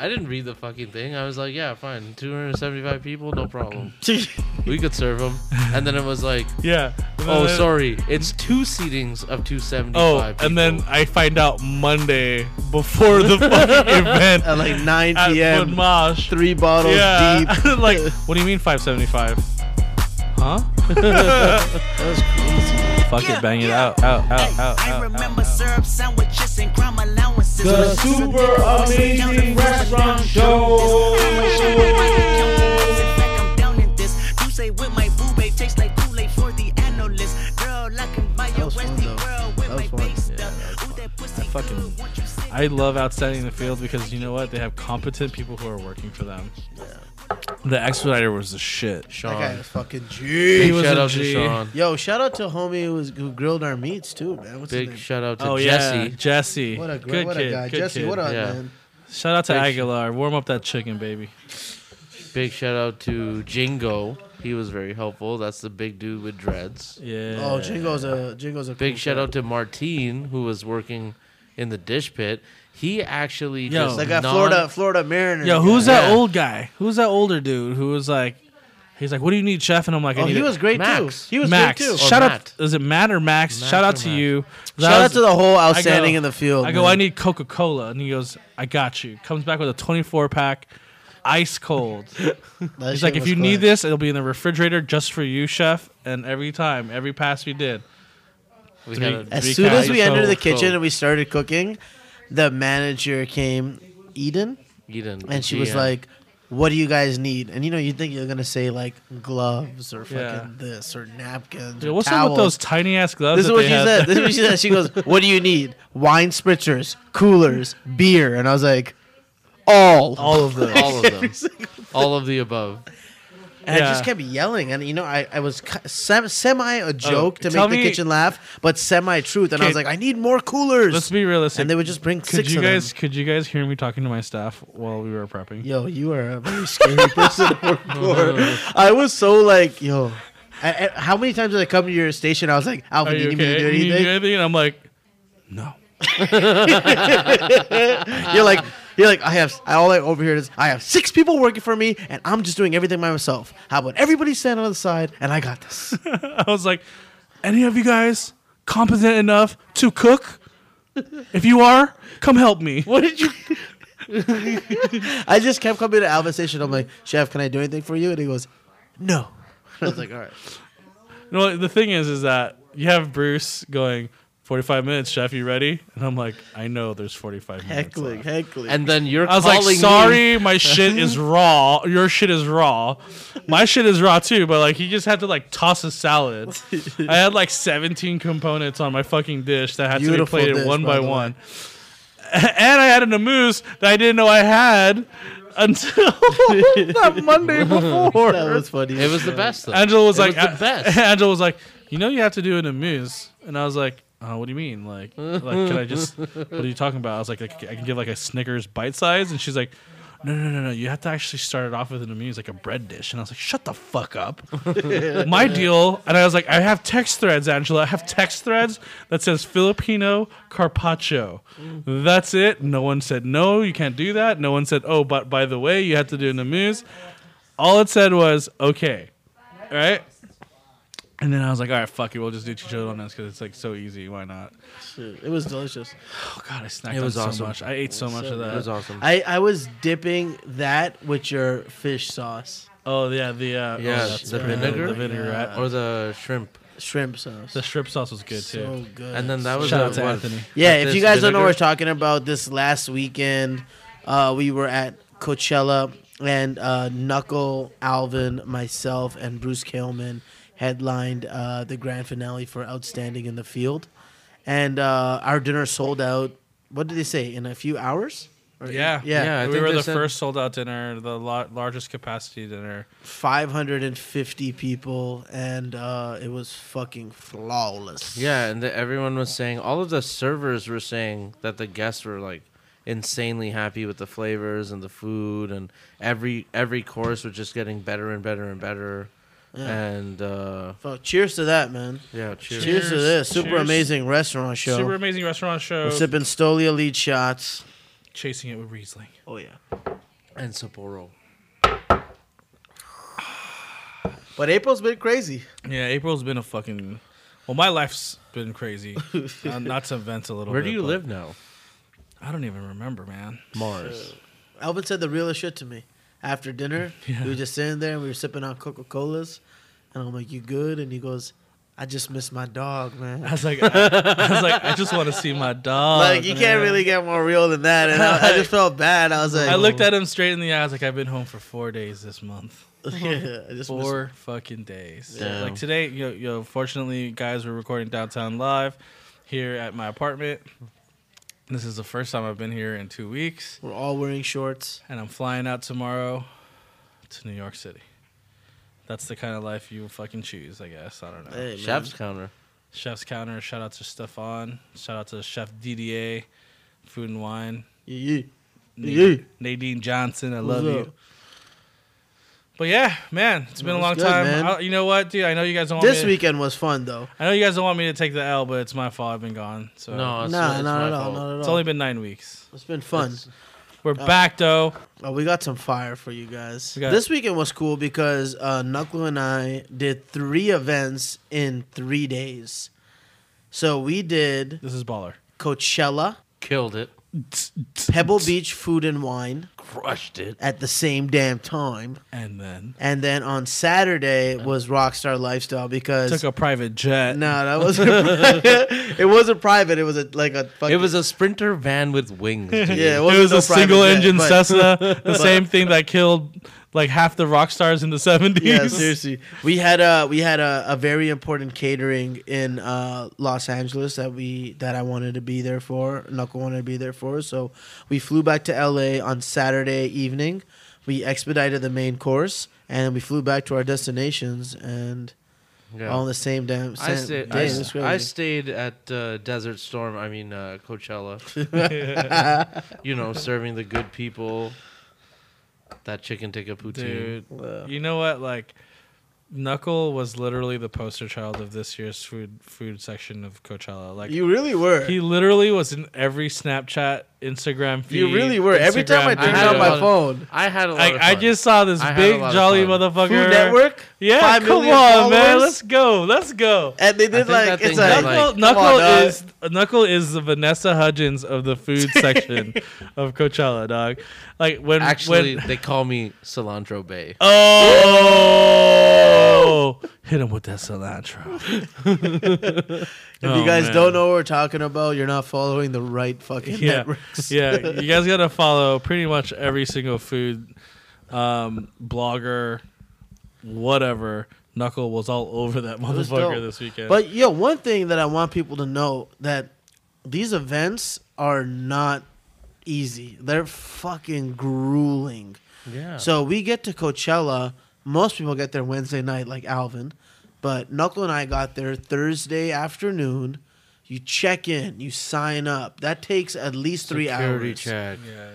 I didn't read the fucking thing. I was like, yeah, fine, 275 people, no problem. we could serve them. And then it was like, Yeah. And oh, then- sorry, it's two seatings of 275. Oh, and then. I find out Monday before the fucking event At like 9 p.m. Badmaash. Three bottles Yeah. deep. like, what do you mean 575? Huh? That was crazy. Fuck it, bang it out, out, out, out, I out, remember out, out. syrup sandwiches and crime allowances. The super amazing restaurant show. In fact, I'm down in this. You say with my boo babe tastes like Kool-Aid for the analyst. Girl, I can buy your was fun, Westie though. world with That was fun. Yeah, stuff. Ooh, that pussy fucking- good, won't you sit I love outstanding the field because you know what? They have competent people who are working for them. The expediter was the shit. Sean. That guy was fucking G. Big was shout a out to Sean. Yo, shout out to homie who, was, who grilled our meats too, man. What's his Big name? shout out to Oh Jesse. yeah, Jesse. What a great, good what kid. a guy, good Jesse. kid. What up, Yeah. man? Shout out to Big sh- Aguilar. Warm up that chicken, baby. Big shout out to Jingo. He was very helpful. That's the big dude with dreads. Yeah. Oh, Jingo's a Jingo's a Big cool shout cat. out to Martine, who was working in the dish pit. He actually Yo. just That guy, non- Florida, Florida Mariner. Yo, who's guy. that Yeah. old guy? Who's that older dude who was like, he's like, what do you need, chef? And I'm like, I Oh, need he a- was great Max. too. He was Max. great too. Or Shout out, Matt. is it Matt or Max? Matt Shout out or to Matt. you. Shout out to the whole outstanding in the field. I go, man. I need Coca Cola, and he goes, I got you. Comes back with a 24 pack, ice cold. That He's shit like, if was you need clutch. this, it'll be in the refrigerator just for you, chef. And every time, every pass we did, We Three- had a- As Three soon as we entered the kitchen cold. and we started cooking, the manager came, Eden, Eden, and she was GM. like, "What do you guys need?" And you know, you think you're gonna say like gloves or fucking Yeah. this or napkins. Yo, or what's up towels. with those tiny ass gloves? This is that what they she had? said. This is what she said. She goes, "What do you need? Wine spritzers, coolers, beer." And I was like, "All." All of them, all of them, all of the above. And I just kept yelling, and you know, I, I was sem- semi a oh, joke to make the me- kitchen laugh, but semi truth. And I was like, I need more coolers. Let's be realistic. and they would just bring could six you guys could you guys hear me talking to my staff while we were prepping? Yo, you are a very scary person to work for. I was so like, yo. I, I- how many times did I come to your station? I was like, Alvin, do you you need me to okay? do You need do anything? anything? And I'm like, no. You're like, you're like, I have, I all I over here is, I have six people working for me, and I'm just doing everything by myself. How about everybody stand on the side, and I got this. I was like, any of you guys competent enough to cook? If you are, come help me. What did you? I just kept coming to Alvin's station. I'm like, Chef, can I do anything for you? And he goes, No. I was like, All right. No, the thing is, is that you have Bruce going 45 minutes, chef. You ready? And I'm like, I know there's 45 minutes. Heckling, left. heckling. And then you're I was calling like, me- sorry, my shit is raw. Your shit is raw. My shit is raw too, but like he just had to like toss a salad. I had like 17 components on my fucking dish that had Beautiful to be plated dish, one by by one. And I had an amuse that I didn't know I had until that Monday before. that was funny. It was the best. Though. Angela was It like, was the best. Angela was like, you know, you have to do an amuse, and I was like, uh, what do you mean? Like, like, can I just? What are you talking about? I was like, I can give like a Snickers bite size, and she's like. No, no, no, no. You have to actually start it off with an amuse, like a bread dish. And I was like, shut the fuck up. My deal. And I was like, I have text threads, Angela. I have text threads that says Filipino carpaccio. That's it. No one said, no, you can't do that. No one said, oh, but by the way, you have to do an amuse. All it said was, okay. Right? And then I was like, all right, fuck it. We'll just do chicharrones because it's like so easy. Why not? It was delicious. Oh, God, I snacked It was on so awesome. much. I ate so much of that. It was awesome. I, I was dipping that with your fish sauce, Oh, yeah. The, uh, Yeah, oh, the vinegar? The vinaigrette. or the shrimp. shrimp sauce. The shrimp sauce was good, too. so good. And then that was Shout out to what? Anthony. Yeah, Like if you guys don't know what we're talking about, this last weekend, uh, we were at Coachella, and uh, Nakul, Alvin, myself, and Bruce Kalman headlined uh, the grand finale for Outstanding in the Field, and uh, our dinner sold out. What did they say? In a few hours? Or- Yeah. yeah, Yeah, I we think were the said- first sold out dinner, the la- largest capacity dinner. Five hundred and fifty people, and uh, it was fucking flawless. Yeah, and the, everyone was saying, all of the servers were saying that the guests were like insanely happy with the flavors and the food, and every every course was just getting better and better and better. And uh, Fuck, cheers to that, man. yeah, cheers. Cheers, to Cheers. this super Cheers. amazing restaurant show. Super amazing restaurant show. We're sipping Stoli Elite shots. Chasing it with Riesling. Oh yeah. And Sapporo. But April's been crazy. Yeah, April's been a fucking. Well, my life's been crazy. uh, not to vent a little Where bit. do you but live now? I don't even remember, man. Mars. Alvin said the realest shit to me. After dinner, Yeah. we were just sitting there and we were sipping on Coca Colas. And I'm like, You good? And he goes, I just miss my dog, man. I was like, I, I was like, I just want to see my dog. like, you can't really get more real than that. And I, I just felt bad. I was like, I looked at oh. him straight in the eyes, like I've been home for four days this month. yeah, I just miss Four fucking days. Damn. Like today, you know, you know, fortunately, guys, we're recording downtown live here at my apartment. This is the first time I've been here in two weeks, We're all wearing shorts. and I'm flying out tomorrow to New York City. That's the kind of life you fucking choose, I guess. I don't know. Hey. Chef's counter. Chef's Counter. Shout out to Stefan. Shout out to Chef DDA, Food and Wine. Yeah, Na- Yeah. Nadine Johnson, I What's love up? you. But yeah, man, it's been a long good, time. I, you know what, dude? I know you guys don't want This me. To, weekend was fun, though. I know you guys don't want me to take the L, but it's my fault. I've been gone. So No, it's, Nah, it's not my at all. fault. Not at it's only been nine weeks. It's been fun. It's- We're back though. Oh, we got some fire for you guys. We got- this weekend was cool because uh, Nakul and I did three events in three days. So we did This is baller. Coachella, Killed it. Pebble Beach Food and Wine Crushed it. at the same damn time. And then And then on Saturday was Rockstar Lifestyle because took a private jet. no, that wasn't. it wasn't private. It was a, like a. Fucking, It was a sprinter van with wings. dude. Yeah, it it wasn't no a single jet, engine but- Cessna, the same thing that killed like half the rock stars in the seventies. yeah, seriously. We had a we had a, a very important catering in uh, Los Angeles that we that I wanted to be there for. Nakul wanted to be there for. So we flew back to LA on Saturday evening. We expedited the main course and we flew back to our destinations and Yeah. all in the same damn I stayed. day. I, It was. I stayed at uh, Desert Storm. I mean uh, Coachella. you know, serving the good people. That chicken tikka poutine. Dude, Wow. you know what? Like, Nakul was literally the poster child of this year's food food section of Coachella. Like, you really were. he literally was in every Snapchat, Instagram feed. you really were. Every time I turned I had on my phone, I had a lot Like, of I just saw this I big jolly motherfucker. Food Network. Yeah, Five come million on, man. Let's go. Let's go. and they did like it's thing like Nakul, like- Nakul Come on, dog. is Nakul is the Vanessa Hudgens of the food section of Coachella, dog. Like when Actually, when, they call me Cilantro Bay. oh, hit him with that cilantro. If Oh, you guys man. don't know what we're talking about, you're not following the right fucking yeah, networks. yeah. You guys gotta follow pretty much every single food um, blogger, whatever. Nakul was all over that was motherfucker dope. this weekend. But yo, one thing that I want people to know that these events are not easy. They're fucking grueling. Yeah. So we get to Coachella. Most people get there Wednesday night, like Alvin. But Nakul and I got there Thursday afternoon. You check in, you sign up. That takes at least three Security hours. check. yeah,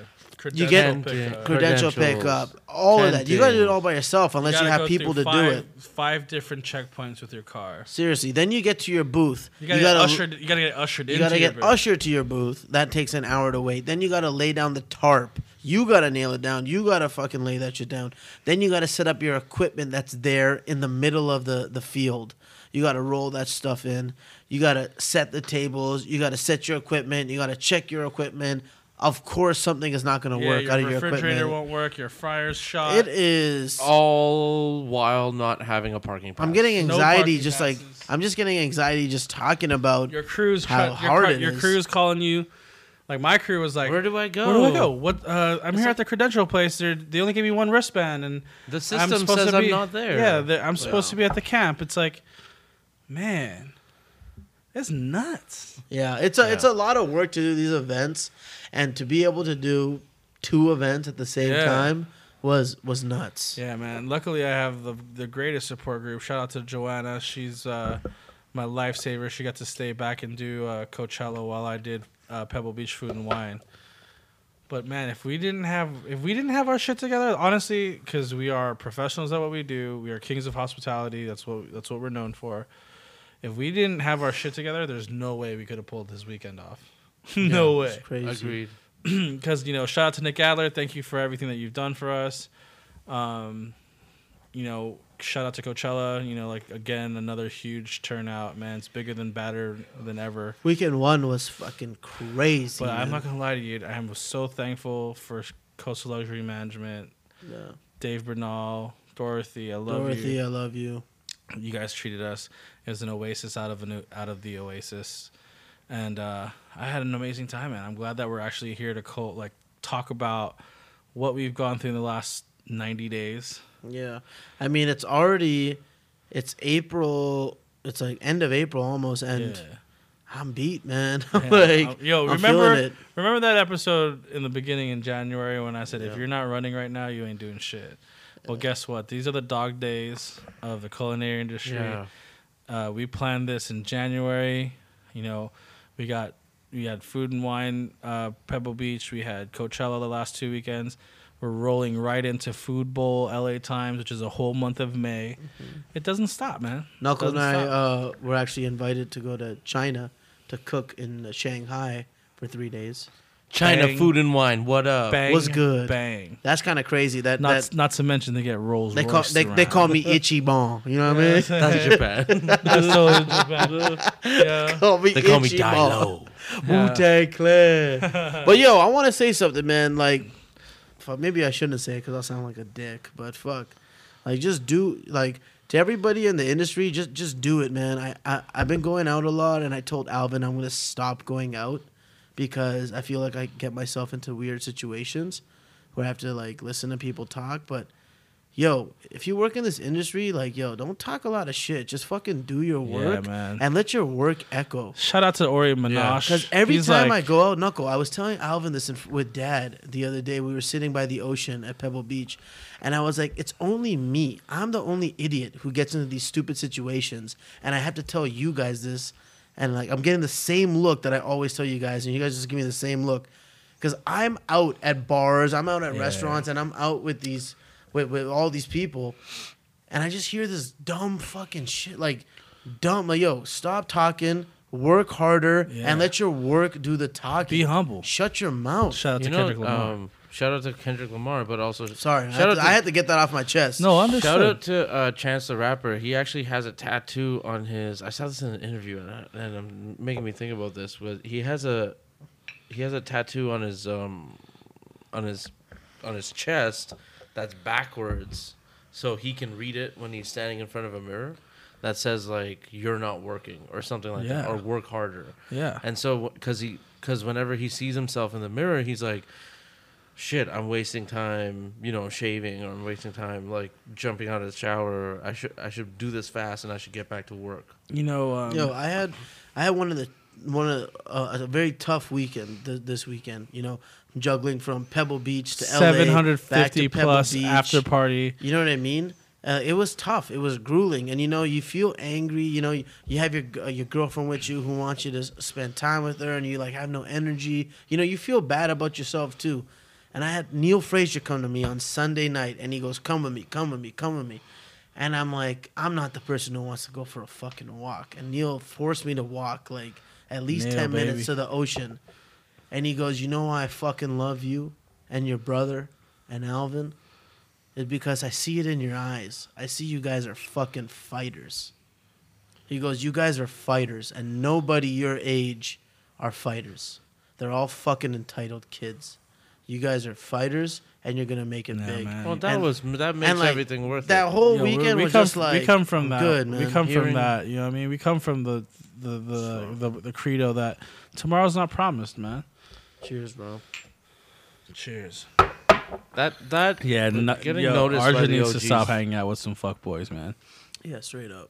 You get Credential pickup. credential pickup, all of that. You got to do it all by yourself unless you, gotta have go people to through do it. Five different checkpoints with your car. Seriously. Then you get to your booth. You gotta, get ushered. You gotta get ushered You into gotta your get booth. ushered to your booth. That takes an hour to wait. Then you gotta lay down the tarp. You gotta nail it down. You gotta fucking lay that shit down. Then you gotta set up your equipment that's there in the middle of the, the field. You gotta roll that stuff in. You gotta set the tables. You gotta set your equipment. You gotta check your equipment. Of course, something is not gonna Yeah, work your out of your refrigerator equipment. won't work. Your fryer's shot. It is. All while not having a parking pass. I'm getting No anxiety parking just like passes. I'm just getting anxiety just talking about. Your crew's How try- your, hard cr- it your is. crew's calling you. Like my crew was like, Where do I go? Where do I go? What? Uh, I'm here at the credential place. They're, they only gave me one wristband, and The I'm system supposed says to be, I'm not there. Yeah, they're- I'm supposed Yeah. to be at the camp. It's like, man, it's nuts. Yeah, it's a Yeah. it's a lot of work to do these events, and to be able to do two events at the same Yeah. time was was nuts. Yeah, man. Luckily, I have the the greatest support group. Shout out to Joanna. She's uh, my lifesaver. She got to stay back and do uh, Coachella while I did uh, Pebble Beach Food and Wine. But man, if we didn't have if we didn't have our shit together, honestly, because we are professionals at what we do, we are kings of hospitality. That's what that's what we're known for. If we didn't have our shit together, there's no way we could have pulled this weekend off. no way. It's crazy. Agreed. because you know, shout out to Nick Adler. Thank you for everything that you've done for us. Um, you know, shout out to Coachella. You know, like again, another huge turnout. Man, it's bigger than badder than ever. Weekend one was fucking crazy. But I'm not gonna lie to you. I am so thankful for Coastal Luxury Management, Yeah. Dave Bernahl, Dorothy. I love Dorothy, you. Dorothy, I love you. You guys treated us as an oasis out of an out of the oasis, and uh, I had an amazing time, man. I'm glad that we're actually here to co- like talk about what we've gone through in the last 90 days. Yeah. I mean, it's already, it's April. It's like end of April almost, and yeah. I'm beat, man. I'm Yeah. like, Uh, yo, I'm remember it. remember that episode in the beginning in January when I said if you're not running right now, you ain't doing shit. Well, guess what? These are the dog days of the culinary industry. Yeah. Uh, we planned this in January. You know, we got we had food and wine, uh, Pebble Beach. We had Coachella the last two weekends. We're rolling right into Food Bowl, LA Times, which is a whole month of May. It doesn't stop, man. Knuckles and I uh, were actually invited to go to China to cook in Shanghai for three days. China Bang. food and wine. What up? bang was good. Bang. That's kind of crazy. That, Not that not to mention they get rolls. they call they, they call me Itchy Bong. You know what I mean? That's Japan. That's totally Japan. Yeah. call me they call me Itchy Bong. Dilo. Yeah. Wu Tang Clan. but yo, I want to say something, man. Like, fuck, maybe I shouldn't say it because I'll sound like a dick. But fuck, like, just do like to everybody in the industry. Just just do it, man. I, I I've been going out a lot, and I told Alvin I'm gonna stop going out because I feel like I get myself into weird situations where I have to like listen to people talk. But yo, if you work in this industry, like yo, don't talk a lot of shit. Just fucking do your Yeah, work man. and let your work echo. Shout out to Ori Minaj. Because every He's time like, I go out, Nakul, I was telling Alvin this in, with Dad the other day. We were sitting by the ocean at Pebble Beach, and I was like, "It's only me. I'm the only idiot who gets into these stupid situations, and I have to tell you guys this." And like, I'm getting the same look that I always tell you guys, and you guys just give me the same look, because I'm out at bars, I'm out at Yeah. restaurants, and I'm out with these, with, with all these people, and I just hear this dumb fucking shit, like dumb, like yo, stop talking, work harder, Yeah. and let your work do the talking. Be humble. Shut your mouth. Shout out You to know, Kendrick Lamar. um, shout out to Kendrick Lamar, but also Sorry, I shout had, out to, to I had to get that off my chest. no, understood. Shout out to uh, Chance the Rapper. He actually has a tattoo on his. I saw this in an interview, and, I, and I'm making me think about this. But he has a he has a tattoo on his um on his on his chest that's backwards, so he can read it when he's standing in front of a mirror. That says like "You're not working" or something like that, or "Work harder." yeah. And so, because he, because whenever he sees himself in the mirror, he's like, "Shit, I'm wasting time, you know, shaving, or I'm wasting time like jumping out of the shower. I should, I should do this fast, and I should get back to work." You know, um, Yo, I had, I had one of the one of uh, a very tough weekend th- this weekend. You know, juggling from Pebble Beach to LA, 750 to plus Beach. after party. You know what I mean? Uh, it was tough. It was grueling, and you know you feel angry. You know you, you have your uh, your girlfriend with you who wants you to spend time with her, and you like have no energy. You know you feel bad about yourself too. And I had Neal Fraser come to me on Sunday night, and he goes, "Come with me, come with me, come with me." And I'm like, I'm not the person who wants to go for a fucking walk. And Neal forced me to walk like at least Neal, ten baby. minutes to the ocean. And he goes, You know why I fucking love you and your brother and Alvin? Is because I see it in your eyes. I see you guys are fucking fighters. He goes, You guys are fighters, and nobody your age are fighters. They're all fucking entitled kids. You guys are fighters, and you're gonna make it Yeah, big. man. Well, that And- was that makes like, everything worth That it. That whole Yo, weekend we was come, just like we come from that. good, man. We come from that. You know what I mean? We come from the the the, the, the credo that tomorrow's not promised, man. Cheers, bro. Cheers. that that Yeah, no, getting yo, noticed by Arjun needs to stop hanging out with some fuck boys, man. Yeah, straight up.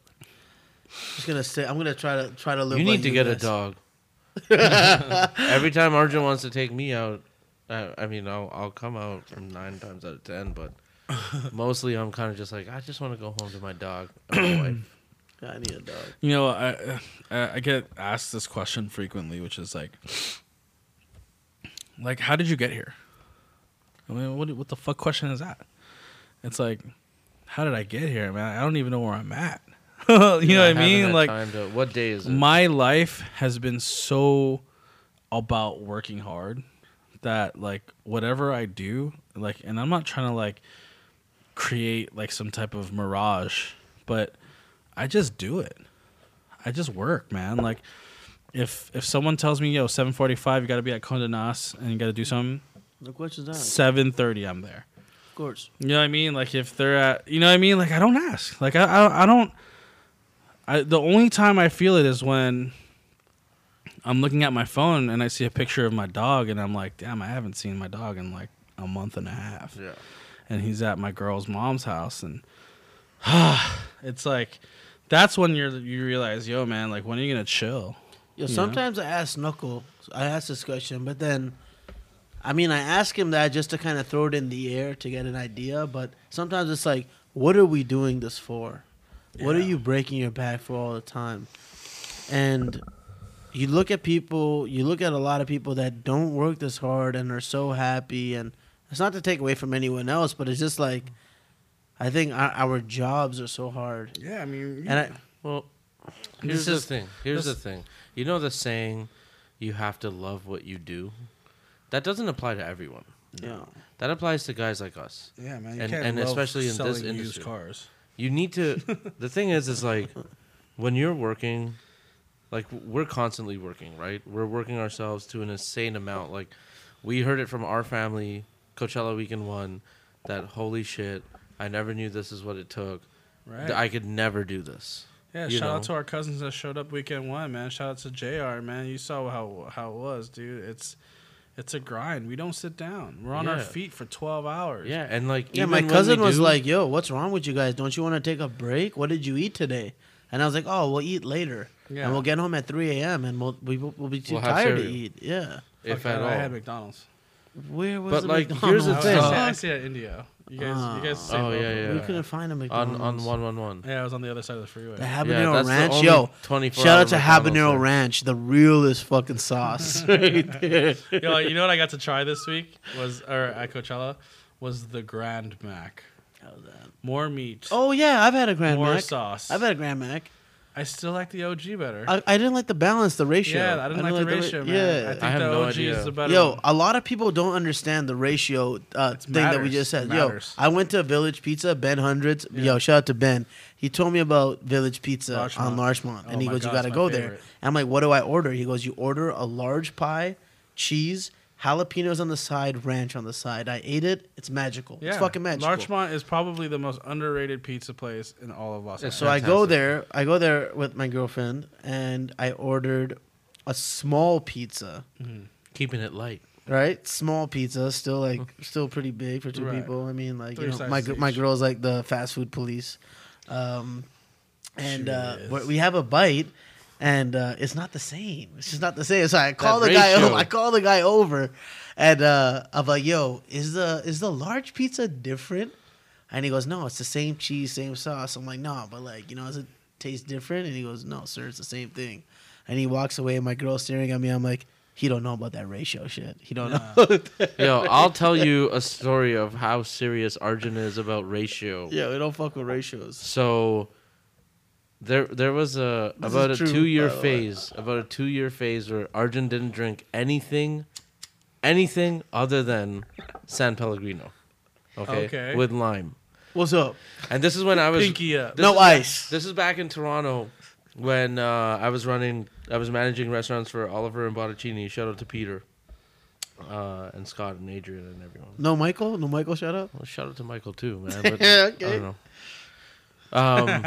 Just gonna say, I'm gonna try to try to live. You like need to get a dog. Every time Arjun wants to take me out, uh, I mean, I'll I'll come out from nine times out of ten, but mostly I'm kind of just like I just want to go home to my dog and my wife. I need a dog. You know, I I I get asked this question frequently, which is like, like, how did you get here? I mean, what what the fuck question is that? It's like, how did I get here, man? I don't even know where I'm at. you know what I mean? Like, to- what day is it? my life has been so about working hard that like whatever I do, like, and I'm not trying to like create like some type of mirage, but I just do it. I just work, man. Like, if if someone tells me, yo, 7:45, you got to be at Condé Nast and you got to do something, The question's that. 7:30, I'm there. Of course. You know what I mean? Like if they're at, you know what I mean? Like I don't ask. Like I, I, I don't. I the only time I feel it is when I'm looking at my phone and I see a picture of my dog and I'm like, damn, I haven't seen my dog in like a month and a half. Yeah. And he's at my girl's mom's house and it's like that's when you're you realize, yo, man, like when are you gonna chill? Yo, You sometimes I ask Knuckle, I ask this question, but then, I mean, I ask him that just to kind of throw it in the air to get an idea. But sometimes it's like, what are we doing this for? What are you breaking your back for all the time? And you look at people, you look at a lot of people that don't work this hard and are so happy. And it's not to take away from anyone else, but it's just like, I think our, our jobs are so hard. Yeah, I mean, And I, Well, This here's the thing. Here's the thing. You know the saying, "You have to love what you do." That doesn't apply to everyone. yeah. That applies to guys like us. yeah, man, you and- can't and love especially in this selling used industry. cars. You need to. the thing is, is like when you're working, like we're constantly working, right? We're working ourselves to an insane amount. Like we heard it from our family, Coachella weekend one, that holy shit, I never knew this is what it took. Right. I could never do this. Yeah, shout know? out to our cousins that showed up weekend one, man. Shout out to Jr. Man, you saw how how it was, dude. It's it's a grind. We don't sit down. We're on our feet for twelve hours. Yeah, and like Yeah, even my cousin was do- like, "Yo, what's wrong with you guys? Don't you want to take a break? What did you eat today?" And I was like, "Oh, we'll eat later, Yeah. and we'll get home at 3 a.m. and we'll we will we'll be too We'll have tired to cereal. eat." Yeah, Fuck if that, at all. I had McDonald's. where was But, the like, McDonald's? here's the I, thing. was, I see it at Indio. You guys, you guys. Uh, Say Oh, both yeah, of them. yeah. we couldn't find a on McDonald's on one one one. Yeah, I was on the other side of the freeway. The Yeah, habanero that's the ranch, only yo. 24 Shout out to McDonald's habanero there. ranch, the realest fucking sauce right there. Yo, you know what I got to try this week was, or at Coachella, was the Grand Mac. How's that? More meat, Oh yeah, I've had a Grand more Mac. sauce. I've had a Grand Mac. I still like the OG better. I, I didn't like the balance, the ratio. yeah, I didn't like the ra- ratio, man. Yeah, I think I have the no OG idea. is the better Yo, one. a lot of people don't understand the ratio uh, It thing that we just said. Yo. I went to Village Pizza, Ben Hundreds. Yeah. Yo, shout out to Ben. He told me about Village Pizza Larchmont. on Larchmont, Oh and he my goes, "You got to go my there." And I'm like, "What do I order?" He goes, "You order a large pie, cheese, jalapenos on the side, ranch on the side." I ate it. It's magical. Yeah, It's fucking magical. Larchmont is probably the most underrated pizza place in all of Los Angeles. So I go there. I go there with my girlfriend, and I ordered a small pizza. Keeping it light. right? Small pizza, still like still pretty big for two Right. people. I mean, like you know, my sizes my each. girl's like the fast food police, um, and uh, is. we- we have a bite, and uh, it's not the same. It's just not the same. So I call the That guy. ratio. I call the guy over, and uh, I'm like, "Yo, is the is the large pizza different?" And he goes, "No, it's the same cheese, same sauce." I'm like, "No, but like you know, does it taste different?" And he goes, "No, sir, it's the same thing." And he walks away, and my girl's staring at me. I'm like. He don't know about that ratio shit. He don't know. Yo, I'll tell you a story of how serious Arjun is about ratio. Yeah, we don't fuck with ratios. So there there was a This about a true, two year by the way. phase about a two year phase where Arjun didn't drink anything anything other than San Pellegrino. Okay. Okay. With lime. What's up? And this is when I was Pinky up. no is- ice. This is back in Toronto when uh, I was running, I was managing restaurants for Oliver and Bonacini. Shout out to Peter, uh, and Scott and Adrian and everyone. No Michael. No Michael. shout out? Well, shout out to Michael too, man. But Yeah, I okay. don't know. Um,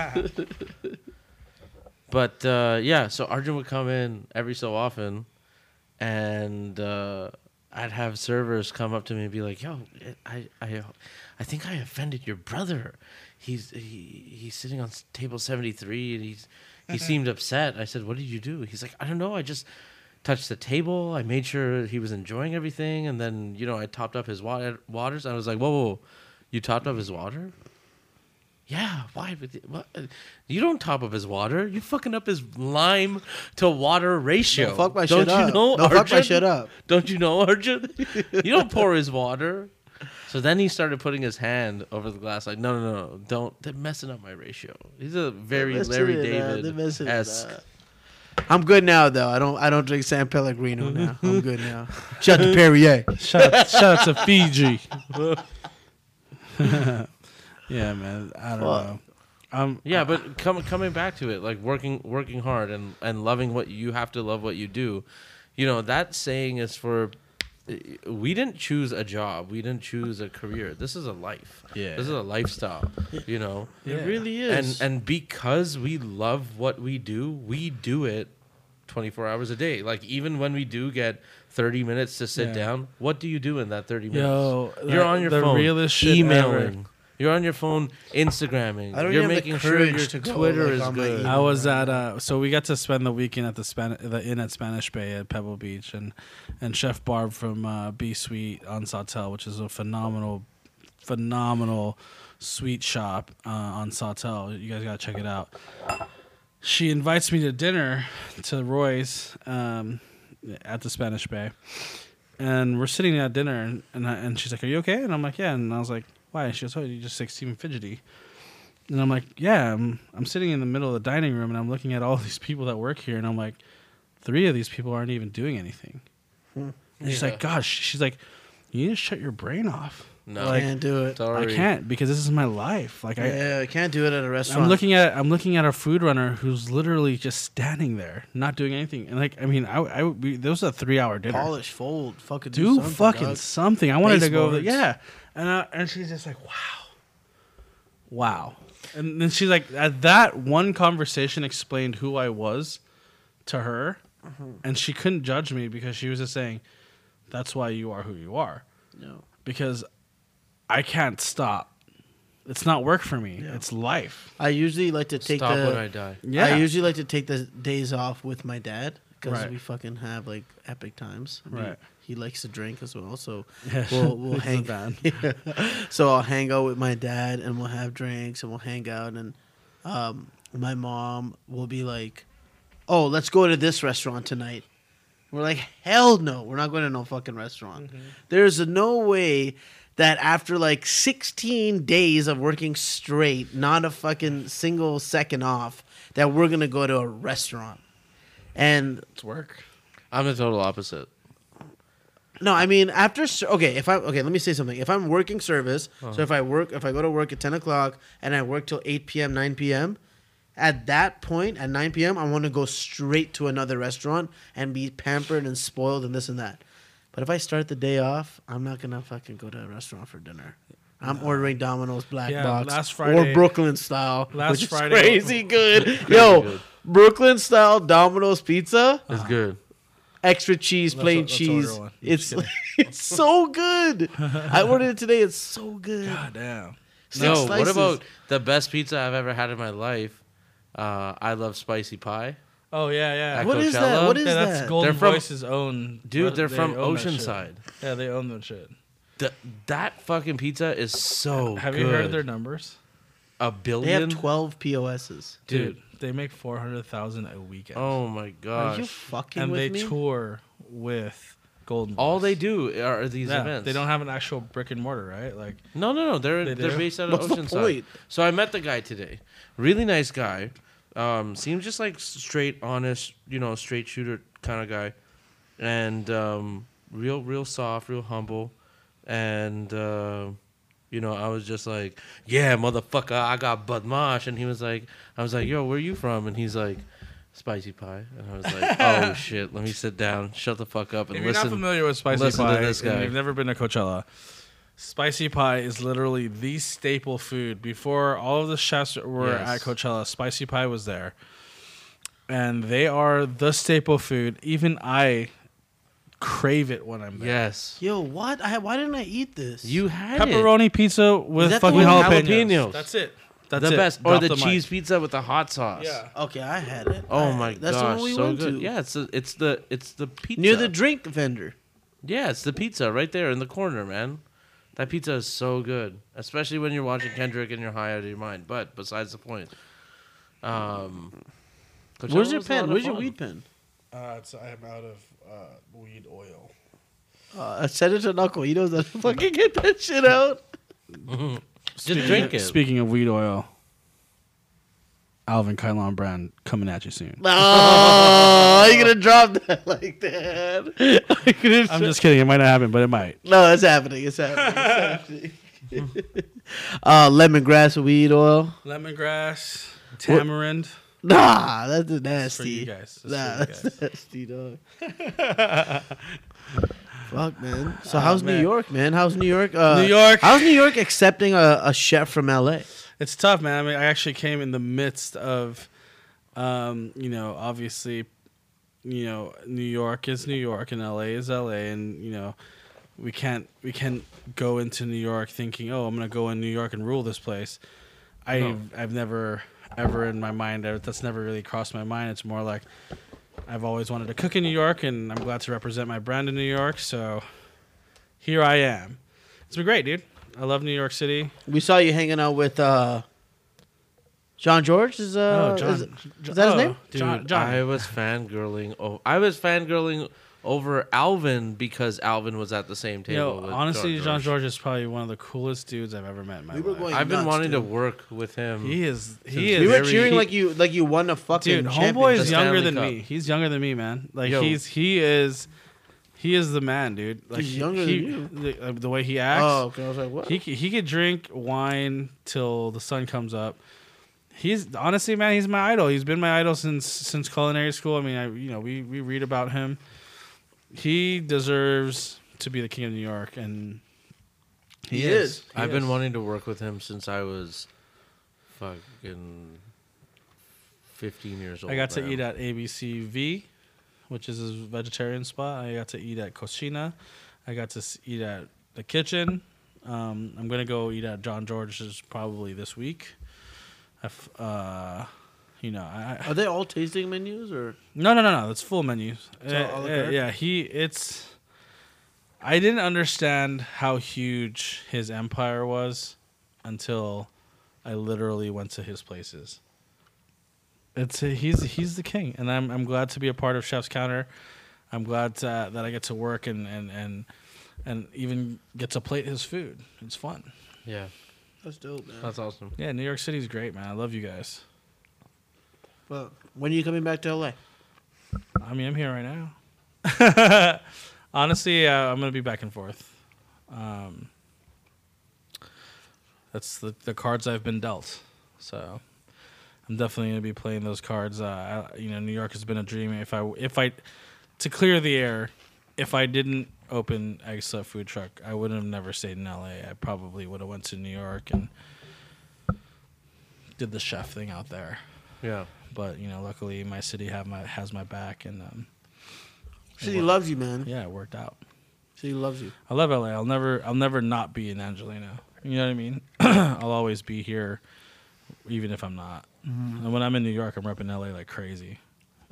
but uh, yeah, so Arjun would come in every so often, and uh, I'd have servers come up to me and be like, "Yo, I, I, I think I offended your brother. He's he, he's sitting on table seventy three, and he's he seemed upset." I said, "What did you do?" He's like, "I don't know. I just." Touched the table. I made sure he was enjoying everything, and then you know I topped up his water, waters. I was like, "Whoa, whoa, whoa. you topped up his water?" Yeah, why? would you- What? You don't top up his water. You fucking up his lime to water ratio. Don't fuck my don't shit you up. know, Don't fuck my shit up. Don't you know, Arjun? you don't pour his water. So then he started putting his hand over the glass, like, no, no, no, don't. They're messing up my ratio. He's a very messing Larry it up. They're David messing it esque. I'm good now though. I don't I don't drink San Pellegrino now. I'm good now. Shut to Perrier. Shout out, shout out to Fiji. yeah, man. I don't Fuck. know. Um, Yeah, but com- coming back to it, like working working hard and and loving what you have to love what you do. You know that saying is for. We didn't choose a job. We didn't choose a career. This is a life. Yeah. This is a lifestyle. You know. It really is. And and because we love what we do, we do it 24 hours a day. Like even when we do get 30 minutes to sit Yeah. down, what do you do in that 30 minutes? Yo, You're that- on your the phone realest shit emailing. You're on your phone Instagramming. I don't You're even have the making sure your courage to go, Twitter like, is on my good. email. I was at uh so we got to spend the weekend at the Span the inn at Spanish Bay at Pebble Beach and and Chef Barb from uh, B Sweet on Sawtelle, which is a phenomenal phenomenal sweet shop uh, on Sawtelle. You guys gotta check it out. She invites me to dinner to Roy's um, at the Spanish Bay, and we're sitting at dinner, and and, I, and she's like, "Are you okay?" And I'm like, "Yeah." And I was like, "Why?" And she goes, "Oh, you just like seem fidgety." And I'm like, yeah, I'm, I'm sitting in the middle of the dining room and I'm looking at all these people that work here and I'm like, three of these people aren't even doing anything. Hmm. And she's Yeah. like, gosh, she's like, you need to shut your brain off. No, Like, can't do it. sorry. I can't because this is my life. Like I, Yeah, I can't do it at a restaurant. I'm looking at I'm looking at a food runner who's literally just standing there, not doing anything. And like, I mean, I, I would be, this was a three hour dinner. polish, fold, fucking do, do something, fucking dog. something. I wanted to go, Baseboards. yeah. And uh, and she's just like, wow, wow. And then she's like, at that one conversation explained who I was to her, Mm-hmm. and she couldn't judge me because she was just saying, that's why you are who you are. No. Because I can't stop. It's not work for me. Yeah. It's life. I usually like to take Stop the. when I die. Yeah. I usually like to take the days off with my dad because Right. we fucking have like epic times. I mean, Right. He likes to drink as well, so Yeah. we'll we'll This is hang. bad. so I'll hang out with my dad and we'll have drinks and we'll hang out and um, my mom will be like, "Oh, let's go to this restaurant tonight." We're like, "Hell no, we're not going to no fucking restaurant." There's no way that after like 16 days of working straight, not a fucking single second off, that we're gonna go to a restaurant. And It's work. I'm the total opposite. No, I mean after okay, if I okay, let me say something. If I'm working service, so uh-huh. if I work, if I go to work at ten o'clock and I work till eight p.m., nine p.m., at that point at nine p.m., I want to go straight to another restaurant and be pampered and spoiled and this and that. But if I start the day off, I'm not gonna fucking go to a restaurant for dinner. I'm ordering Domino's Black Yeah, Box last or Brooklyn style, last which is Friday- crazy good. Yo, good. Brooklyn style Domino's pizza It's good. extra cheese, Let's- plain let's cheese. order one. I'm It's it's so good. I ordered it today. It's so good. God damn. Six No, slices. what about the best pizza I've ever had in my life? Uh, I love spicy pie. Oh yeah, yeah. At what is that? Coachella? What is yeah, that's that? Golden They're from- Voice's own. Dude, they're they from own that shit. Oceanside. Yeah, they own that shit. Th- that fucking pizza is so Have good. you heard their numbers? A They billion? have twelve POSs. Dude, Dude. they make four hundred thousand a weekend. Oh my god. Are you gosh. fucking and with they me? tour with Golden. All Voice. they do are these Yeah, events. They don't have an actual brick and mortar, right? Like, No, no, no. They're They they are do? based out of What's the Oceanside. point? So I met the guy today. Really nice guy. Um, seems just like straight, honest, you know, straight shooter kind of guy, and um, real, real soft, real humble, and uh, you know, I was just like, yeah, motherfucker, I got Badmaash, and he was like, I was like, yo, where are you from? And he's like. Spicy pie, and I was like, "Oh shit! Let me sit down, shut the fuck up, and if you're not listen." familiar with spicy listen to pie, this guy. you've never been to Coachella, spicy pie is literally the staple food. Before all of the chefs were Yes. at Coachella, spicy pie was there, and they are the staple food. Even I crave it when I'm there. Yes, Yo, what? I, why didn't I eat this? you had it. pepperoni pizza with that the fucking jalapenos. Jalapenos. That's it. That's the it. best, or Drop the, mic. cheese pizza with the hot sauce. Yeah. Okay, I had it. Oh I- my that's gosh, the one we so went good. to. Yeah, it's the it's the it's the pizza near the drink vendor. Yeah, it's the pizza right there in the corner, man. That pizza is so good, especially when you're watching Kendrick and you're high out of your mind. But besides the point, um, Coachella Where's your was a lot pen? of Where's your fun. weed pen? Uh, it's, I am out of uh, weed oil. Uh, send it to Nakul. He knows how to fucking get that shit out. Just drink it. Speaking of weed oil, Alvin Cailan brand coming at you soon. Oh, you gonna drop that like that? Are you gonna I'm just kidding. It might not happen, but it might. No, it's happening. It's happening. It's happening. uh, lemongrass weed oil. Lemongrass, tamarind. Nah, that's for nasty. you guys. That's Nah, that's nasty, dog. Fuck, man. So how's New. York, man? How's New York? Uh, New York. How's New York accepting a, a chef from LA? It's tough, man. I mean, I actually came in the midst of, um, you know, obviously, you know, New York is New York and LA is LA, and you know, we can't we can't go into New York thinking, oh, I'm gonna go in New York and rule this place. I No. I've never ever in my mind that's never really crossed my mind. It's more like I've always wanted to cook in New York, and I'm glad to represent my brand in New York. So here I am. It's been great, dude. I love New York City. We saw you hanging out with uh, Jean-Georges. Is uh, oh, John, is, is that his name? Dude, John, John. I was fangirling. Oh, I was fangirling over Alvin because Alvin was at the same table. Yo, with honestly, John John George is probably one of the coolest dudes I've ever met in my We were life. going- I've been nuts, wanting to work with him. he is. He is. we were very- cheering he- like you like you won a fucking dude. championship. Homeboy is younger Stanley than Cup. me. He's younger than me, man. Like Yo. he's he is. He is the man, dude. Like He's younger he, than The, uh, the way he acts. Oh, okay. I was like, what? He he could drink wine till the sun comes up. He's honestly, man, he's my idol. He's been my idol since since culinary school. I mean, I you know we we read about him. He deserves to be the king of New York, and He is. He I've is. been wanting to work with him since I was fucking 15 years old. I got to man. eat at ABCV, which is his vegetarian spot. I got to eat at Cocina. I got to eat at the kitchen. Um, I'm gonna go eat at Jean-Georges's probably this week. I've, uh, you know, I, Are they all tasting menus or? no, no, no, no. That's full menus. It's Uh, all a la uh, carte? yeah, he. It's. I didn't understand how huge his empire was until I literally went to his places. It's he's he's the king, and I'm I'm glad to be a part of Chef's Counter. I'm glad to, that I get to work and and and and even get to plate his food. It's fun. Yeah, That's dope, man. that's awesome. Yeah, New York City's great, man. I love you guys. But when are you coming back to LA? I mean, I'm here right now. Honestly, uh, I'm gonna be back and forth. Um, that's the the cards I've been dealt. So I'm definitely gonna be playing those cards. Uh, I, you know, New York has been a dream. If I if I to clear the air, if I didn't open Eggslut Food Truck, I would have never stayed in LA. I probably would have went to New York and did the chef thing out there Yeah, but you know, luckily my city have my has my back, and um, City loves you, man. yeah, it worked out. City loves you. I love LA. I'll never I'll never not be in Angelina. You know what I mean? I'll always be here, even if I'm not. Mm-hmm. And when I'm in New York, I'm repping LA like crazy.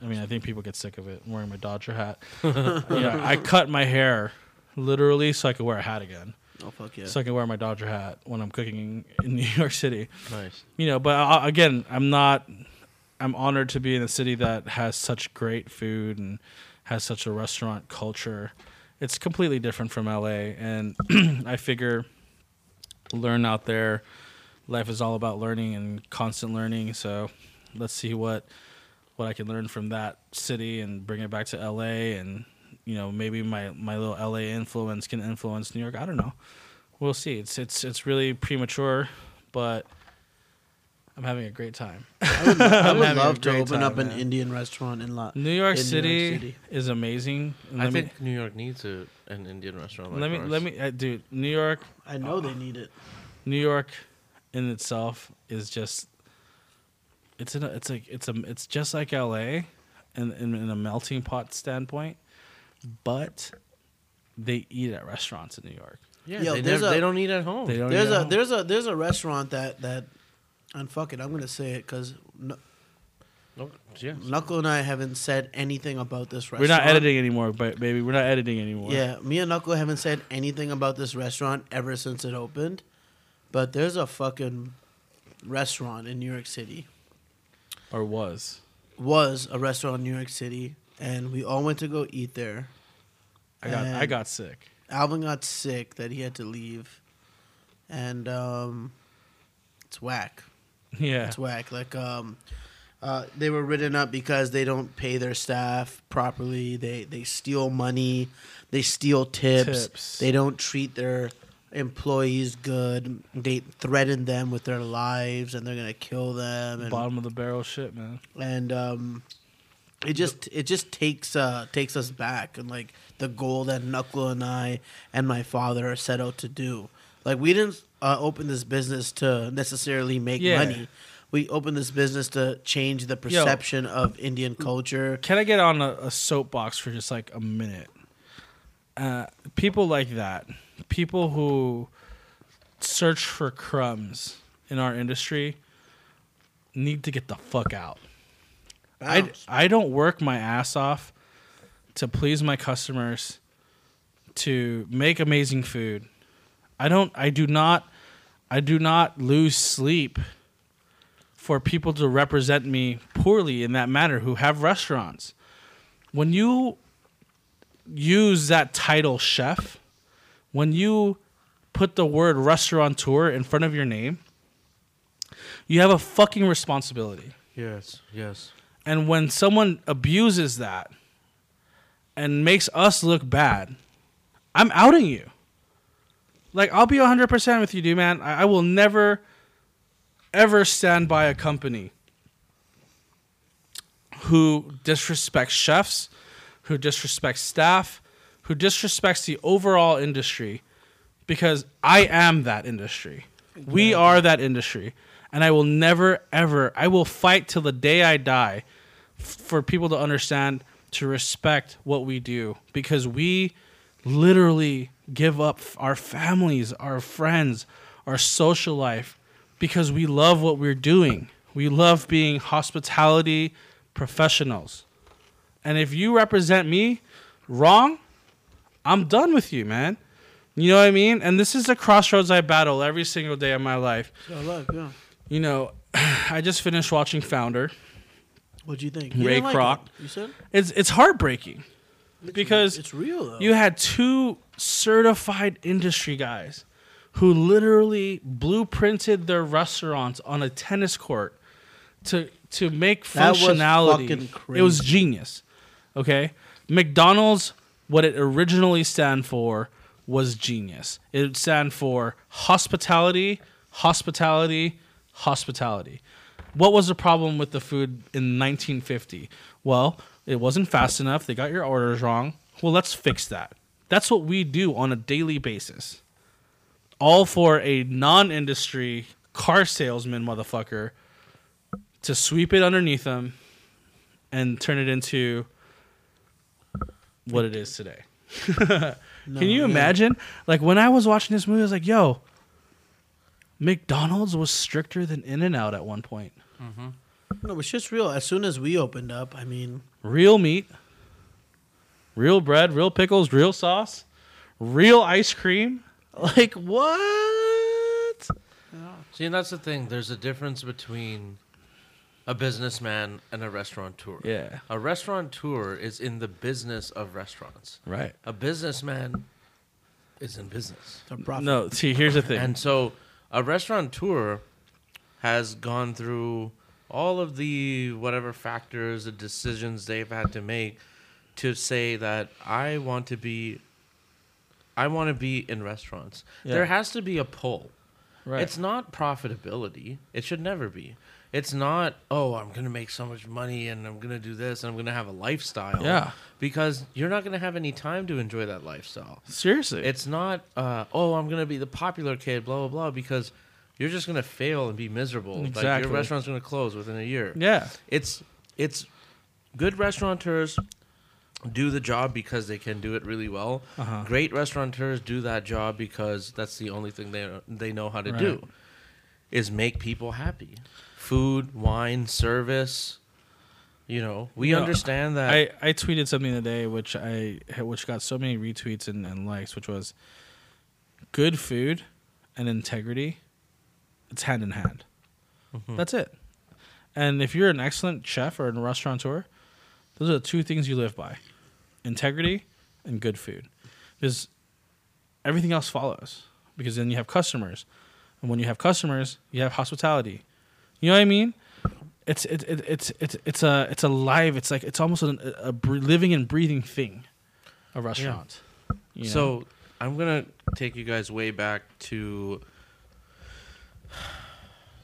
I mean, I think people get sick of it. I'm wearing my Dodger hat. yeah, I cut my hair literally so I could wear a hat again. Oh fuck yeah. So I can wear my Dodger hat when I'm cooking in New York City. nice. you know but I, again i'm not i'm honored to be in a city that has such great food and has such a restaurant culture it's completely different from la and i figure learn out there life is all about learning and constant learning so let's see what what i can learn from that city and bring it back to la and you know maybe my my little la influence can influence new york i don't know we'll see it's it's it's really premature but I'm having a great time. I would, I would love to open time, up an man. Indian restaurant in La. New York, in City, City. is amazing. And I let think New York needs a, an Indian restaurant. Like let me ours. let me uh, dude, New York, I know they need it. New York in itself is just it's in a, it's like it's a it's just like LA in, in in a melting pot standpoint, but they eat at restaurants in New York. Yeah, Yo, they, never, a- they don't eat at home. They don't There's eat a home. there's a there's a restaurant that that, and fuck it, I'm gonna say it because No, oh, yes. Nakul and I haven't said anything about this restaurant. We're not editing anymore, but baby, we're not editing anymore. Yeah, me and Nakul haven't said anything about this restaurant ever since it opened. But there's a fucking restaurant in New York City. or was. Was a restaurant in New York City, and we all went to go eat there. I got I got sick. Alvin got sick that he had to leave, and um, it's whack. Yeah. It's whack. Like um, uh, they were written up because they don't pay their staff properly. They they steal money. They steal tips. Tips. They don't treat their employees good. They threaten them with their lives, and they're gonna kill them. And Bottom of the barrel shit, man. and um, it just it just takes uh takes us back and like the goal that Nakul and I and my father are set out to do. Like we didn't uh, open this business to necessarily make Yeah. money. We opened this business to change the perception of Indian culture. Can I get on a, a soapbox for just like a minute? Uh, people like that, people who search for crumbs in our industry, need to get the fuck out. I, I don't work my ass off to please my customers, to make amazing food. I don't I do not I do not lose sleep for people to represent me poorly in that manner who have restaurants. When you use that title chef, when you put the word restaurateur in front of your name, you have a fucking responsibility. Yes, yes. And when someone abuses that and makes us look bad, I'm outing you. Like, I'll be 100% with you, dude, man. I, I will never, ever stand by a company who disrespects chefs, who disrespects staff, who disrespects the overall industry because I am that industry. We are that industry. And I will never, ever, I will fight till the day I die f- for people to understand, to respect what we do because we literally give up our families, our friends, our social life because we love what we're doing. We love being hospitality professionals. And if you represent me wrong, I'm done with you, man. You know what I mean? And this is the crossroads I battle every single day of my life. Yeah, look, yeah. You know, I just finished watching Founder. What'd you think? Ray didn't like Kroc. it, You said It's it's heartbreaking because it's real though. you had two certified industry guys who literally blueprinted their restaurants on a tennis court to to make That was functionality. fucking It was genius. Okay, McDonald's, what it originally stand for was genius. It stand for hospitality, hospitality, hospitality. What was the problem with the food in 1950? Well, it wasn't fast enough. They got your orders wrong. Well, let's fix that. That's what we do on a daily basis. All for a non industry car salesman motherfucker to sweep it underneath them and turn it into what it is today. Can you yeah. imagine? Like when I was watching this movie, I was like, yo, McDonald's was stricter than In N Out at one point. Mm-hmm. no, it's just real. As soon as we opened up, I mean, Real meat, real bread, real pickles, real sauce, real ice cream. Like what? See, and that's the thing. There's a difference between a businessman and a restaurateur. Yeah. A restaurateur is in the business of restaurants. Right. A businessman is in business. it's a profit. No, see, here's the thing. And so a restaurateur has gone through all of the whatever factors, the decisions they've had to make to say that I want to be I want to be in restaurants. Yeah. There has to be a pull. right. It's not profitability. It should never be. It's not, oh, I'm going to make so much money and I'm going to do this and I'm going to have a lifestyle. Yeah. Because you're not going to have any time to enjoy that lifestyle. seriously. It's not, uh, oh, I'm going to be the popular kid, blah, blah, blah, because you're just going to fail and be miserable. Like Exactly. your restaurant's going to close within a year. yeah. It's, it's good restaurateurs do the job because they can do it really well. Uh-huh. Great restaurateurs do that job because that's the only thing they they know how to do Right. Is make people happy. Food, wine, service. You know, we No, understand that. I, I tweeted something today which I which got so many retweets and, and likes, which was good food and integrity. It's hand in hand. Mm-hmm. That's it. And if you're an excellent chef or a restaurateur, those are the two things you live by: integrity and good food. Because everything else follows. Because then you have customers, and when you have customers, you have hospitality. You know what I mean? It's it, it, it's it's it's a it's a live. It's like it's almost an, a, living and breathing thing. A restaurant. you know? So I'm gonna take you guys way back to.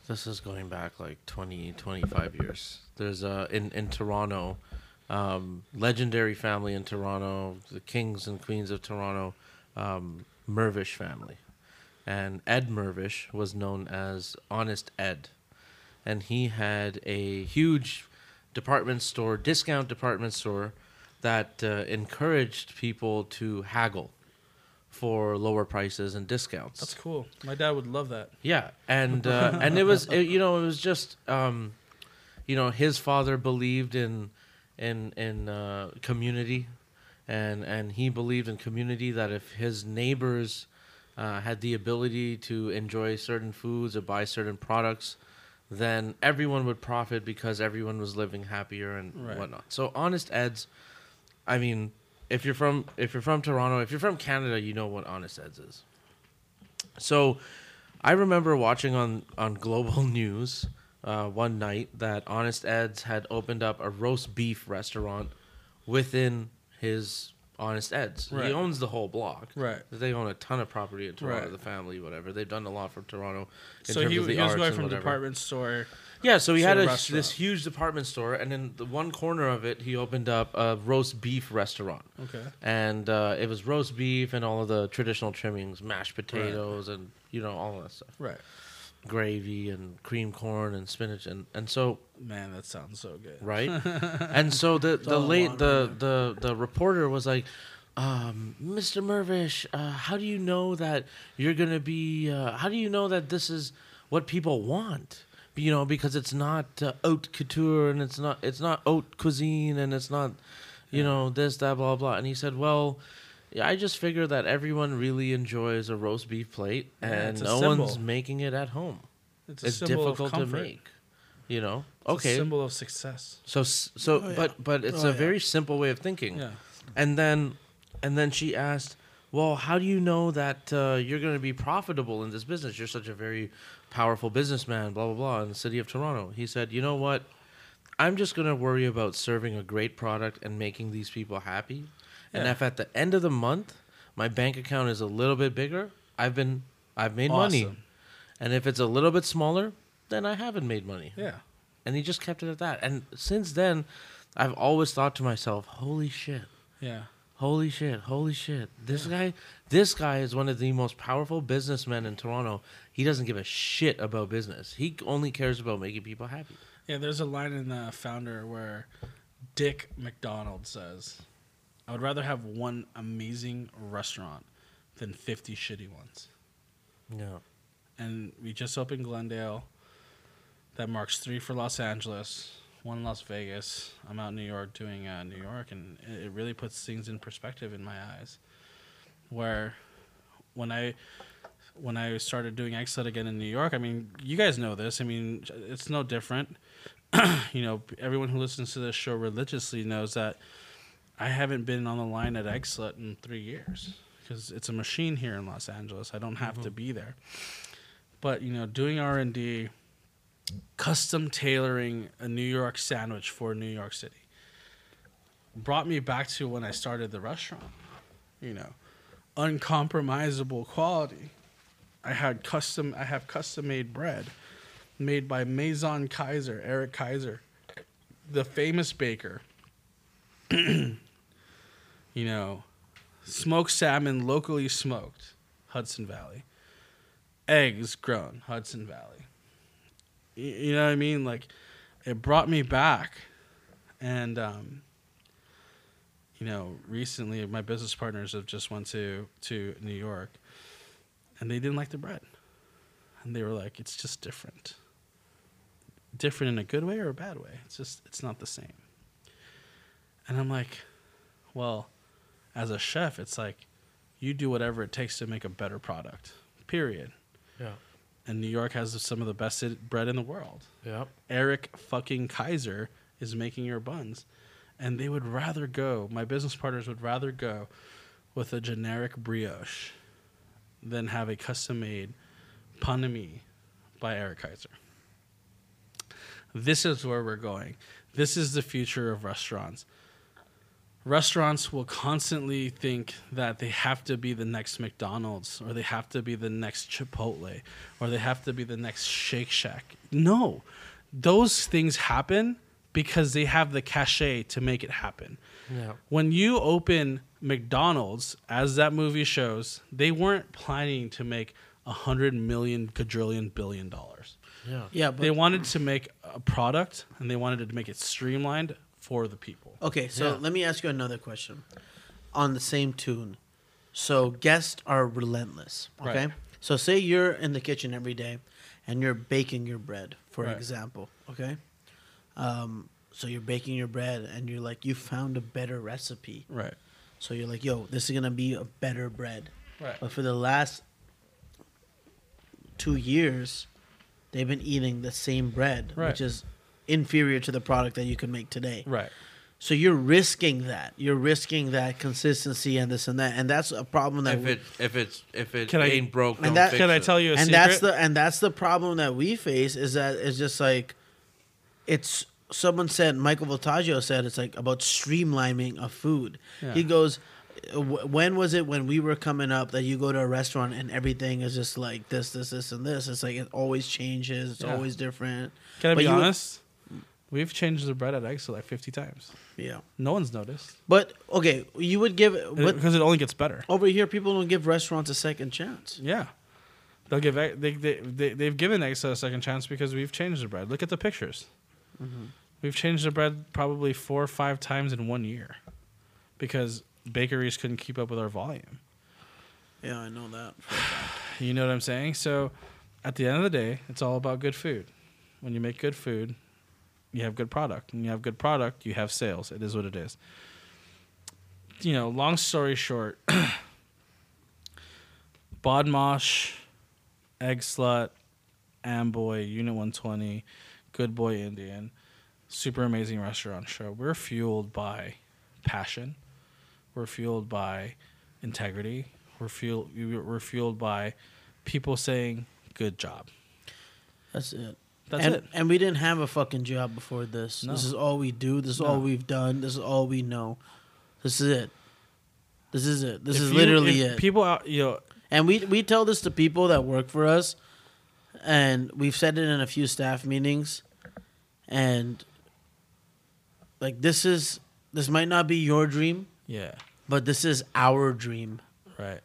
This is going back like 20, 25 years. There's a in in Toronto, um, legendary family in Toronto, the kings and queens of Toronto, um, Mirvish family, and Ed Mirvish was known as Honest Ed, and he had a huge department store, discount department store, that uh, encouraged people to haggle for lower prices and discounts. that's cool. My dad would love that. Yeah, and uh, and it was it, you know it was just um, you know his father believed in in in uh, community, and and he believed in community that if his neighbors uh, had the ability to enjoy certain foods or buy certain products, then everyone would profit because everyone was living happier and Right. whatnot. So Honest Ed's, I mean, if you're from if you're from Toronto, if you're from Canada, you know what Honest Ed's is. So, I remember watching on on Global News uh, one night that Honest Ed's had opened up a roast beef restaurant within his Honest Ed's. Right. He owns the whole block. Right. They own a ton of property in Toronto. Right. The family, whatever. They've done a lot for Toronto. In so terms he, of the he was going from department store. Yeah, so he had a this huge department store, and in the one corner of it, he opened up a roast beef restaurant Okay. and uh, it was roast beef and all of the traditional trimmings, mashed potatoes, and you know all of that stuff, Right. Gravy and cream corn and spinach, and and so Man, that sounds so good. right, and so the the late the the the reporter was like. Um, Mr. Mirvish, uh, how do you know that you're gonna be? Uh, how do you know that this is what people want? You know, because it's not uh, haute couture and it's not it's not haute cuisine and it's not, you know, this that blah blah. And he said, well, yeah, I just figure that everyone really enjoys a roast beef plate Yeah, and no symbol. one's making it at home. It's a It's symbol difficult of to make. You know, It's a okay. symbol of success. So so, Oh, yeah. but but it's Oh, a yeah. very simple way of thinking. Yeah. And then, and then she asked, "Well, how do you know that uh, you're going to be profitable in this business? You're such a very powerful businessman, blah blah blah, in the city of Toronto." He said, "You know what? I'm just going to worry about serving a great product and making these people happy. And if at the end of the month my bank account is a little bit bigger, I've been I've made money. And if it's a little bit smaller, then I haven't made money." Yeah. And he just kept it at that. And since then, I've always thought to myself, "Holy shit." Yeah. Holy shit! Holy shit! This guy, this guy is one of the most powerful businessmen in Toronto. He doesn't give a shit about business. He only cares about making people happy. Yeah, there's a line in the founder where Dick McDonald says, I would rather have one amazing restaurant than 50 shitty ones. Yeah, And we just opened Glendale. That marks three for Los Angeles, one in Las Vegas. I'm out in New York doing uh, New York, and it, it really puts things in perspective in my eyes. Where when I when I started doing Eggslut again in New York, I mean, you guys know this. I mean, it's no different. you know, everyone who listens to this show religiously knows that I haven't been on the line at Eggslut in three years because it's a machine here in Los Angeles. I don't have to mm-hmm. be there. But you know, doing R and D, custom tailoring a New York sandwich for New York City brought me back to when I started the restaurant. You know, uncompromisable quality. I had custom. I have custom made bread, made by Maison Kayser, Eric Kayser, the famous baker. you know, smoked salmon locally smoked, Hudson Valley. Eggs grown, Hudson Valley. You know what I mean? Like, it brought me back, and um, you know, recently my business partners have just went to to New York, and they didn't like the bread, and they were like, "It's just different." Different in a good way or a bad way. It's just it's not the same. And I'm like, well, as a chef, it's like you do whatever it takes to make a better product. Period. yeah, And New York has some of the best bread in the world. yeah. Eric fucking Kayser is making your buns. And they would rather go, my business partners would rather go with a generic brioche than have a custom made pan de by Eric Kayser. This is where we're going. This is the future of restaurants. Restaurants will constantly think that they have to be the next McDonald's or they have to be the next Chipotle or they have to be the next Shake Shack. No, those things happen because they have the cachet to make it happen Yeah. when you open McDonald's, as that movie shows, they weren't planning to make a hundred million quadrillion billion dollars. Yeah. Yeah, but They wanted to make a product and they wanted to make it streamlined for the people. Okay, so Yeah. let me ask you another question on the same tune. So guests are relentless. Okay, Right. so say you're in the kitchen every day, and you're baking your bread, for Right. example. Okay, um, so you're baking your bread, and you're like, you found a better recipe. Right. So you're like, yo, this is gonna be a better bread. Right. But for the last two years, they've been eating the same bread, Right. which is inferior to the product that you can make today. Right. So you're risking that. You're risking that consistency and this and that, and that's a problem that. If we, it if it's if it Can I- broke, and don't that- fix Can I tell you a and secret? that's the and that's the problem that we face is that it's just like, it's someone said Michael Voltaggio said it's like about streamlining of food. Yeah. He goes, when was it when we were coming up that you go to a restaurant and everything is just like this, this, this, and this? It's like it always changes. It's Yeah. always different. Can I But be you- honest? We've changed the bread at Eggslut like 50 times. Yeah, No one's noticed. but okay, you would give, uh, because it only gets better. over here people don't give restaurants a second chance. Yeah. They'll give they, they, they, they've given Eggslut a second chance because we've changed the bread. Look at the pictures. Mm-hmm. We've changed the bread probably four or five times in one year because bakeries couldn't keep up with our volume. Yeah, I know that. You know what I'm saying? So at the end of the day, it's all about good food. When you make good food, you have good product. When you have good product, you have sales. It is what it is. You know, long story short, Badmaash, Egg Slut, Amboy, Unit 120, Good Boy Indian, super amazing restaurant show. We're fueled by passion. We're fueled by integrity. We're fueled. We're fueled by people saying "good job." That's it. That's and, it. And we didn't have a fucking job before this. No. This is all we do. This is No. all we've done. This is all we know. This is it. This is it. This If is you- literally it. People out, you know, and we we tell this to people that work for us, and we've said it in a few staff meetings, and like this is this might not be your dream, yeah, but this is our dream. right,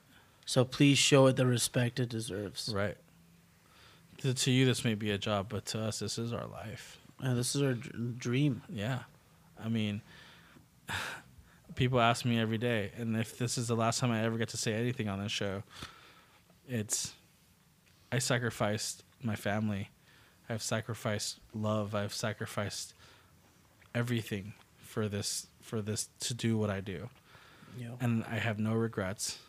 So please show it the respect it deserves. right. To, to you, this may be a job, but to us, this is our life. And this is our dr- dream. Yeah, I mean, people ask me every day, and if this is the last time I ever get to say anything on this show, it's I sacrificed my family, I've sacrificed love, I've sacrificed everything for this for this to do what I do, and I have no regrets.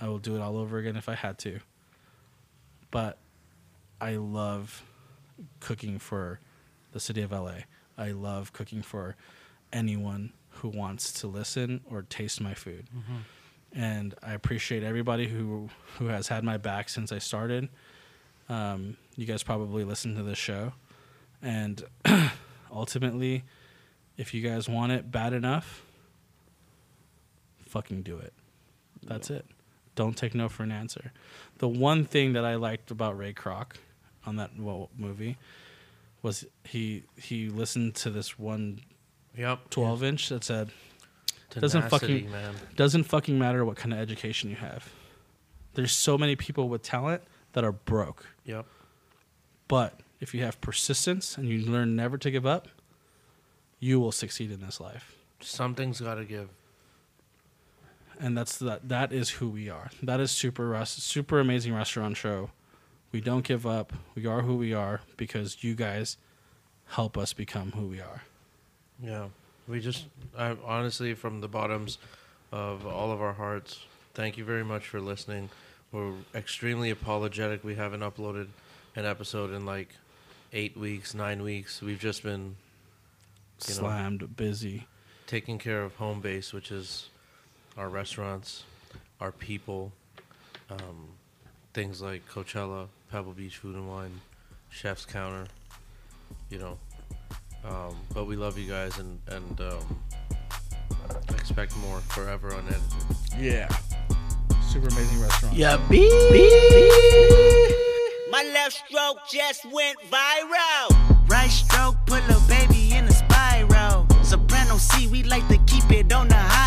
I will do it all over again if I had to. But I love cooking for the city of LA. I love cooking for anyone who wants to listen or taste my food. And I appreciate everybody who who has had my back since I started. Um, you guys probably listen to this show, and ultimately, if you guys want it bad enough, fucking do it. That's it. Don't take no for an answer. The one thing that I liked about Ray Kroc on that well, movie was he he listened to this one Yep. 12 inch that said Doesn't Tenacity, fucking- man. doesn't fucking matter what kind of education you have. There's so many people with talent that are broke. Yep. But if you have persistence and you learn never to give up, you will succeed in this life. Something's got to give. And that's that that is who we are. That is super super amazing restaurant show. We don't give up. We are who we are because you guys help us become who we are. Yeah. We just, I, honestly, from the bottoms of all of our hearts, thank you very much for listening. We're extremely apologetic. We haven't uploaded an episode in like eight weeks, nine weeks. We've just been You know. Slammed, busy. taking care of home base, which is our restaurants, our people, um, things like Coachella, Pebble Beach Food and Wine, Chef's Counter, you know, Um, but we love you guys and and um, expect more forever unedited. Yeah. Super amazing restaurant. Yeah, B. My left stroke just went viral. Right stroke put a baby in a spiral. Soprano C, we like to keep it on the high note.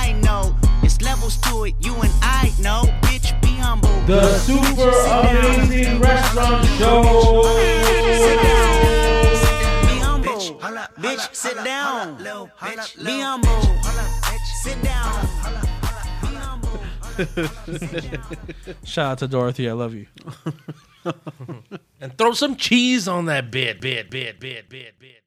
It's levels to it, you and I know. Bitch, be humble. The Super Amazing Restaurant Show. Be humble. Bitch, sit down. Be humble. Sit down. Be humble. Shout out to Dorothy. I love you. And throw some cheese on that bit, bit, bit, bit, bit, bit.